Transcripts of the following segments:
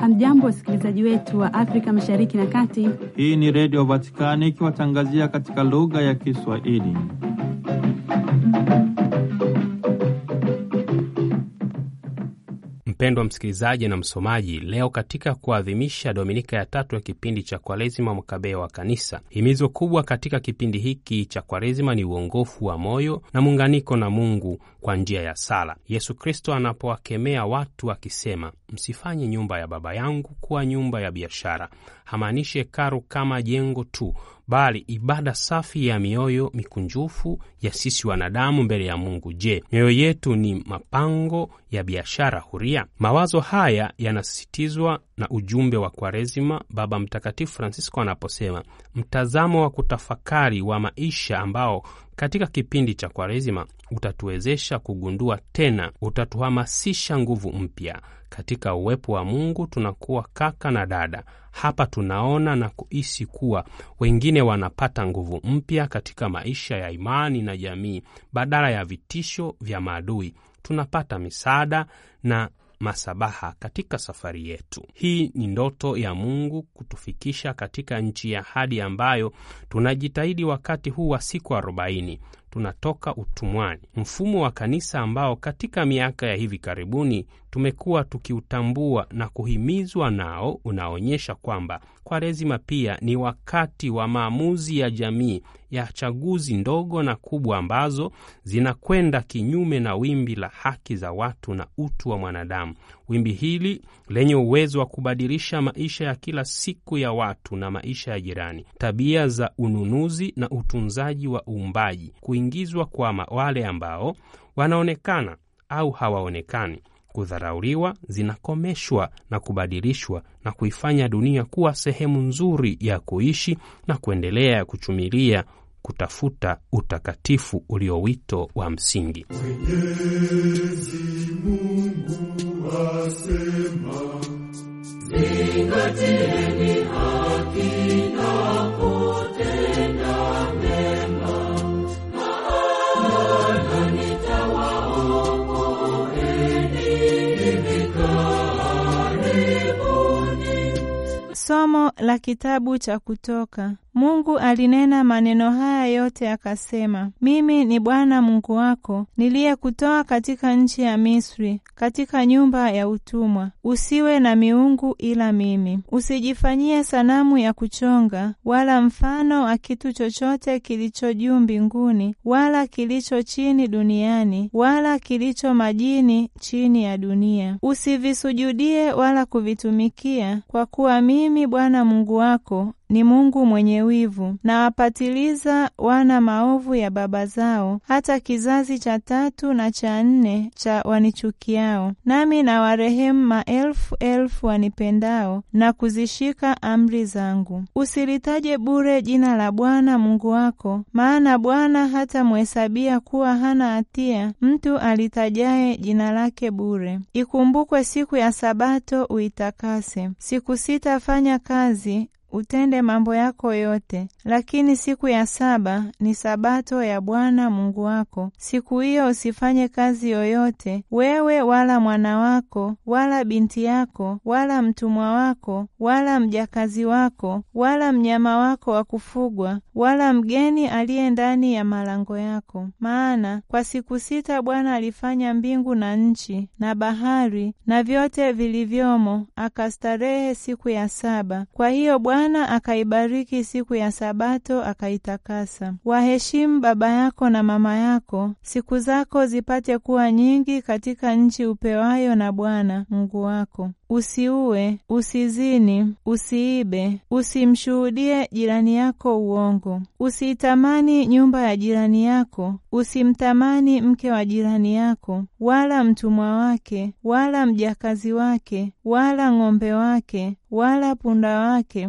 Hamjambo, wasikilizaji wetu wa Afrika Mashariki na Kati. Hii ni Redio Vatikani ikiwatangazia katika lugha ya Kiswahili. Mpendwa msikilizaji na msomaji, leo katika kuadhimisha dominika ya tatu ya kipindi cha Kwaresima mwakabea wa Kanisa, himizo kubwa katika kipindi hiki cha Kwaresima ni uongofu wa moyo na muunganiko na Mungu kwa njia ya sala. Yesu Kristo anapowakemea watu akisema, msifanye nyumba ya Baba yangu kuwa nyumba ya biashara, hamaanishi hekalu kama jengo tu bali ibada safi ya mioyo mikunjufu ya sisi wanadamu mbele ya Mungu. Je, mioyo yetu ni mapango ya biashara huria? Mawazo haya yanasisitizwa na ujumbe wa Kwaresima, Baba Mtakatifu Francisco anaposema mtazamo wa kutafakari wa maisha ambao katika kipindi cha Kwaresima utatuwezesha kugundua tena, utatuhamasisha nguvu mpya katika uwepo wa Mungu. Tunakuwa kaka na dada. Hapa tunaona na kuhisi kuwa wengine wanapata nguvu mpya katika maisha ya imani na jamii. Badala ya vitisho vya maadui, tunapata misaada na masabaha katika safari yetu. Hii ni ndoto ya Mungu kutufikisha katika nchi ya ahadi ambayo tunajitahidi wakati huu wa siku arobaini tunatoka utumwani. Mfumo wa kanisa ambao katika miaka ya hivi karibuni tumekuwa tukiutambua na kuhimizwa nao unaonyesha kwamba Kwaresima pia ni wakati wa maamuzi ya jamii ya chaguzi ndogo na kubwa ambazo zinakwenda kinyume na wimbi la haki za watu na utu wa mwanadamu. Wimbi hili lenye uwezo wa kubadilisha maisha ya kila siku ya watu na maisha ya jirani, tabia za ununuzi na utunzaji wa uumbaji, kuingizwa kwa wale ambao wanaonekana au hawaonekani kudharauliwa zinakomeshwa na kubadilishwa na kuifanya dunia kuwa sehemu nzuri ya kuishi na kuendelea kuchumilia kutafuta utakatifu ulio wito wa msingi. Mwenyezi Mungu asema, zingatieni haki na Somo la kitabu cha Kutoka. Mungu alinena maneno haya yote akasema, mimi ni Bwana Mungu wako niliyekutoa katika nchi ya Misri, katika nyumba ya utumwa. Usiwe na miungu ila mimi. Usijifanyie sanamu ya kuchonga, wala mfano wa kitu chochote kilicho juu mbinguni, wala kilicho chini duniani, wala kilicho majini chini ya dunia. Usivisujudie wala kuvitumikia, kwa kuwa mimi Bwana Mungu wako ni Mungu mwenye wivu, na wapatiliza wana maovu ya baba zao, hata kizazi cha tatu na cha nne cha wanichukiao. Nami na warehemu maelfu elfu wanipendao na kuzishika amri zangu. Usilitaje bure jina la Bwana Mungu wako, maana Bwana hata muhesabia kuwa hana hatia mtu alitajaye jina lake bure. Ikumbukwe siku ya Sabato uitakase. Siku sita fanya kazi frase utende mambo yako yote, lakini siku ya saba ni sabato ya Bwana Mungu wako. Siku hiyo usifanye kazi yoyote, wewe wala mwana wako wala binti yako wala mtumwa wako wala mjakazi wako wala mnyama wako wa kufugwa wala mgeni aliye ndani ya malango yako. Maana kwa siku sita Bwana alifanya mbingu na nchi na bahari na vyote vilivyomo, akastarehe siku ya saba. Kwa hiyo Bwana akaibariki siku ya Sabato akaitakasa. Waheshimu baba yako na mama yako, siku zako zipate kuwa nyingi katika nchi upewayo na Bwana Mungu wako. Usiue, usizini, usiibe, usimshuhudie jirani yako uongo, usiitamani nyumba ya jirani yako, usimtamani mke wa jirani yako, wala mtumwa wake, wala mjakazi wake, wala ng'ombe wake, wala punda wake,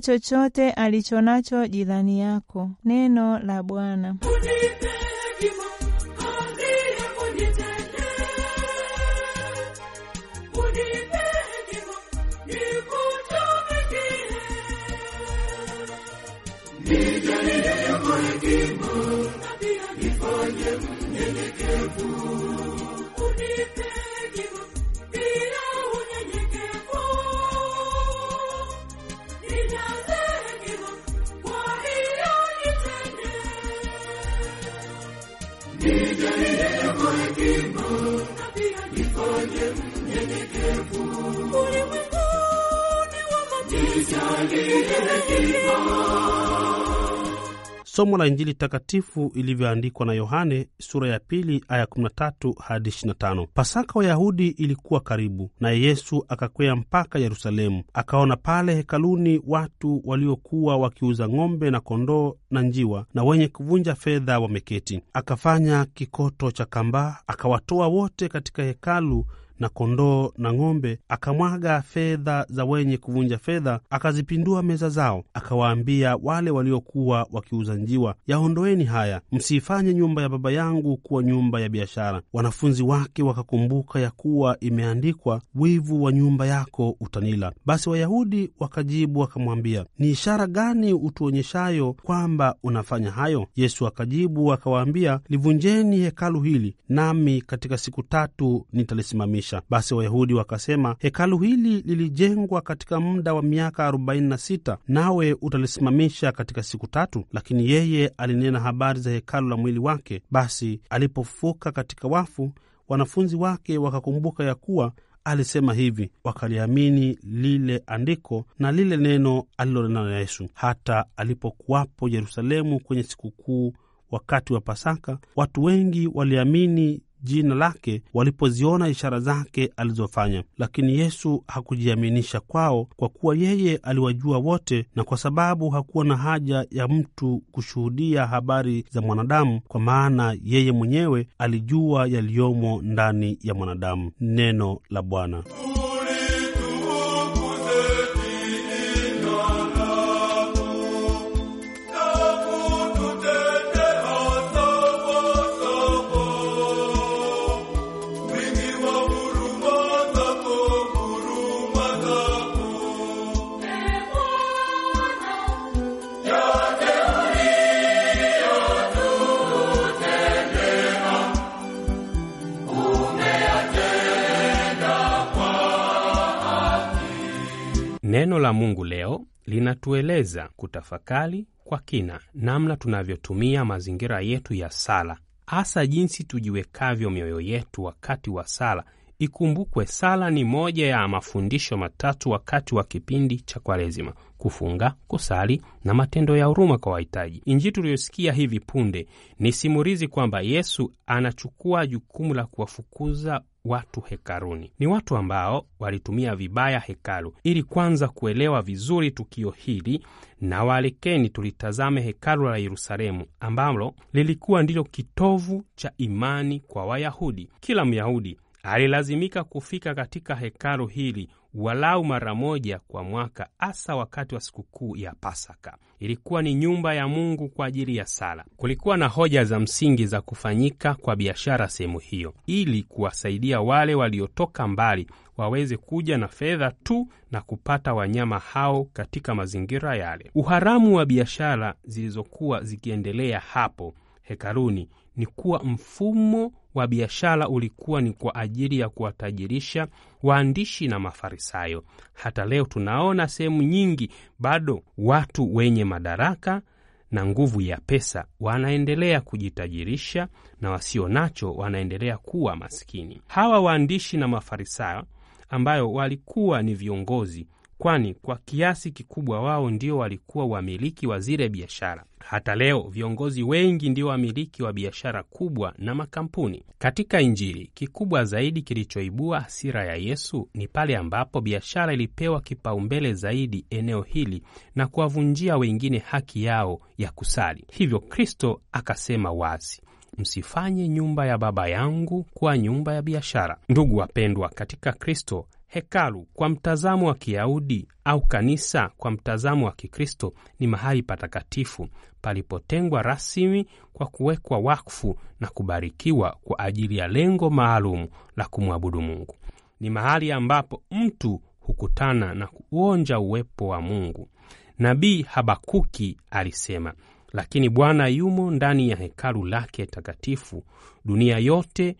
chochote alichonacho jirani yako. Neno la Bwana. Nifanye mnyenyekevu, Somo la Injili takatifu ilivyoandikwa na Yohane sura ya pili aya 13 hadi 25. Pasaka Wayahudi ilikuwa karibu, naye Yesu akakwea mpaka Yerusalemu. Akaona pale hekaluni watu waliokuwa wakiuza ng'ombe na kondoo na njiwa na wenye kuvunja fedha wameketi. Akafanya kikoto cha kambaa, akawatoa wote katika hekalu na kondoo na ng'ombe, akamwaga fedha za wenye kuvunja fedha, akazipindua meza zao. Akawaambia wale waliokuwa wakiuza njiwa, yaondoeni haya, msiifanye nyumba ya Baba yangu kuwa nyumba ya biashara. Wanafunzi wake wakakumbuka ya kuwa imeandikwa, wivu wa nyumba yako utanila. Basi Wayahudi wakajibu wakamwambia, ni ishara gani utuonyeshayo kwamba unafanya hayo? Yesu akajibu akawaambia, livunjeni hekalu hili, nami katika siku tatu nitalisimamisha. Basi Wayahudi wakasema, hekalu hili lilijengwa katika muda wa miaka 46 nawe utalisimamisha katika siku tatu? Lakini yeye alinena habari za hekalu la mwili wake. Basi alipofuka katika wafu, wanafunzi wake wakakumbuka ya kuwa alisema hivi, wakaliamini lile andiko na lile neno alilonena na Yesu. Hata alipokuwapo Yerusalemu kwenye sikukuu wakati wa Pasaka, watu wengi waliamini jina lake walipoziona ishara zake alizofanya. Lakini Yesu hakujiaminisha kwao, kwa kuwa yeye aliwajua wote, na kwa sababu hakuwa na haja ya mtu kushuhudia habari za mwanadamu, kwa maana yeye mwenyewe alijua yaliyomo ndani ya mwanadamu. Neno la Bwana. Neno la Mungu leo linatueleza kutafakari kwa kina namna tunavyotumia mazingira yetu ya sala, hasa jinsi tujiwekavyo mioyo yetu wakati wa sala. Ikumbukwe, sala ni moja ya mafundisho matatu wakati wa kipindi cha Kwaresima: kufunga, kusali na matendo ya huruma kwa wahitaji. Injili tuliyosikia hivi punde ni simulizi kwamba Yesu anachukua jukumu la kuwafukuza watu hekaluni. Ni watu ambao walitumia vibaya hekalu. Ili kwanza kuelewa vizuri tukio hili, na walekeni tulitazame hekalu la Yerusalemu ambalo lilikuwa ndilo kitovu cha imani kwa Wayahudi. Kila Myahudi alilazimika kufika katika hekalu hili walau mara moja kwa mwaka, hasa wakati wa sikukuu ya Pasaka. Ilikuwa ni nyumba ya Mungu kwa ajili ya sala. Kulikuwa na hoja za msingi za kufanyika kwa biashara sehemu hiyo, ili kuwasaidia wale waliotoka mbali waweze kuja na fedha tu na kupata wanyama hao katika mazingira yale. Uharamu wa biashara zilizokuwa zikiendelea hapo hekaluni ni kuwa mfumo wa biashara ulikuwa ni kwa ajili ya kuwatajirisha waandishi na Mafarisayo. Hata leo tunaona sehemu nyingi bado watu wenye madaraka na nguvu ya pesa wanaendelea kujitajirisha na wasio nacho wanaendelea kuwa maskini. Hawa waandishi na Mafarisayo ambayo walikuwa ni viongozi kwani kwa kiasi kikubwa wao ndio walikuwa wamiliki wa zile biashara. Hata leo viongozi wengi ndio wamiliki wa biashara kubwa na makampuni. Katika Injili, kikubwa zaidi kilichoibua hasira ya Yesu ni pale ambapo biashara ilipewa kipaumbele zaidi eneo hili na kuwavunjia wengine haki yao ya kusali. Hivyo Kristo akasema wazi Msifanye nyumba ya Baba yangu kuwa nyumba ya biashara. Ndugu wapendwa katika Kristo, hekalu kwa mtazamo wa Kiyahudi au kanisa kwa mtazamo wa Kikristo ni mahali patakatifu palipotengwa rasmi kwa kuwekwa wakfu na kubarikiwa kwa ajili ya lengo maalum la kumwabudu Mungu. Ni mahali ambapo mtu hukutana na kuonja uwepo wa Mungu. Nabii Habakuki alisema, lakini Bwana yumo ndani ya hekalu lake takatifu, dunia yote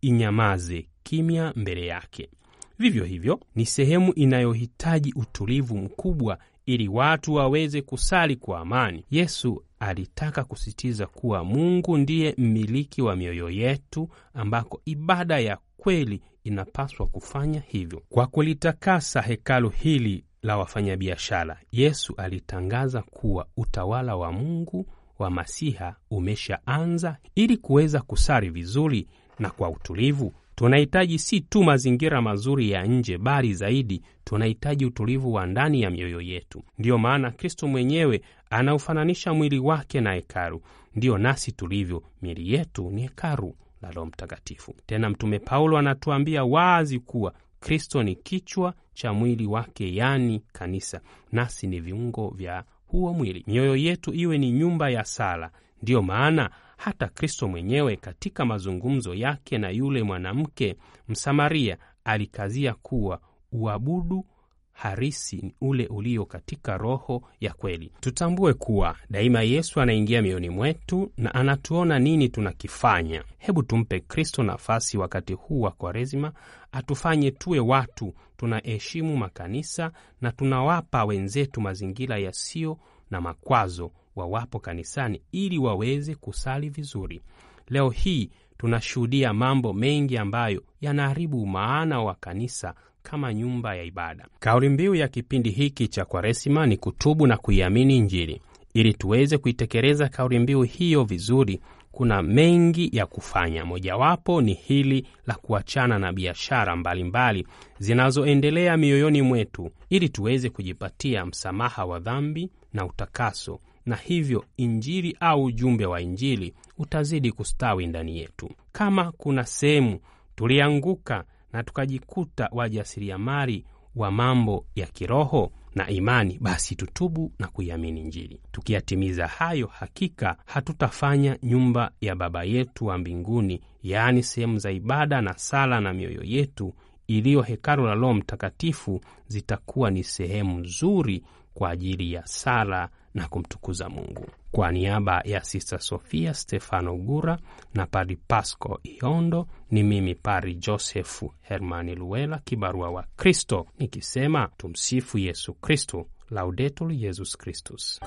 inyamaze kimya mbele yake. Vivyo hivyo ni sehemu inayohitaji utulivu mkubwa ili watu waweze kusali kwa amani. Yesu alitaka kusisitiza kuwa Mungu ndiye mmiliki wa mioyo yetu, ambako ibada ya kweli inapaswa kufanya hivyo. Kwa kulitakasa hekalu hili la wafanyabiashara, Yesu alitangaza kuwa utawala wa Mungu wa Masiha umeshaanza. Ili kuweza kusali vizuri na kwa utulivu, tunahitaji si tu mazingira mazuri ya nje, bali zaidi tunahitaji utulivu wa ndani ya mioyo yetu. Ndiyo maana Kristo mwenyewe anaufananisha mwili wake na hekalu. Ndiyo nasi tulivyo, miili yetu ni hekalu la Roho Mtakatifu. Tena Mtume Paulo anatuambia wazi kuwa Kristo ni kichwa cha mwili wake, yaani kanisa, nasi ni viungo vya huo mwili. Mioyo yetu iwe ni nyumba ya sala. Ndiyo maana hata Kristo mwenyewe katika mazungumzo yake na yule mwanamke Msamaria alikazia kuwa uabudu harisi ni ule ulio katika roho ya kweli. Tutambue kuwa daima Yesu anaingia mioyoni mwetu na anatuona nini tunakifanya. Hebu tumpe Kristo nafasi wakati huu wa Kwaresima, atufanye tuwe watu tunaheshimu makanisa na tunawapa wenzetu mazingira yasiyo na makwazo wawapo kanisani, ili waweze kusali vizuri. Leo hii tunashuhudia mambo mengi ambayo yanaharibu maana wa kanisa kama nyumba ya ibada. Kauli mbiu ya kipindi hiki cha Kwaresima ni kutubu na kuiamini Injili. Ili tuweze kuitekeleza kauli mbiu hiyo vizuri, kuna mengi ya kufanya. Mojawapo ni hili la kuachana na biashara mbalimbali zinazoendelea mioyoni mwetu, ili tuweze kujipatia msamaha wa dhambi na utakaso, na hivyo Injili au ujumbe wa Injili utazidi kustawi ndani yetu. Kama kuna sehemu tulianguka na tukajikuta wajasiriamali wa mambo ya kiroho na imani, basi tutubu na kuiamini Injili. Tukiyatimiza hayo, hakika hatutafanya nyumba ya Baba yetu wa mbinguni, yaani sehemu za ibada na sala na mioyo yetu iliyo hekalu la Roho Mtakatifu, zitakuwa ni sehemu nzuri kwa ajili ya sala na kumtukuza Mungu. Kwa niaba ya Sista Sofia Stefano Gura na Pari Pasco Iondo, ni mimi Pari Josefu Hermani Luela, kibarua wa Kristo, nikisema tumsifu Yesu Kristu, Laudetur Yesus Kristus.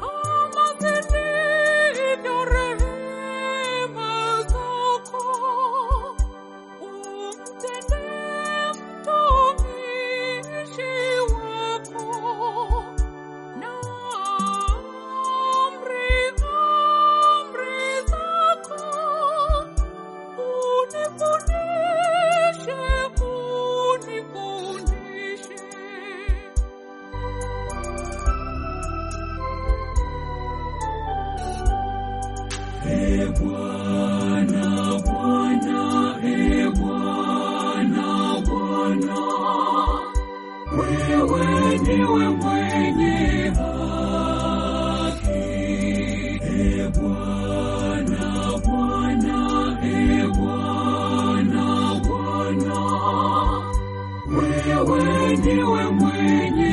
Kumbuka ndiwe za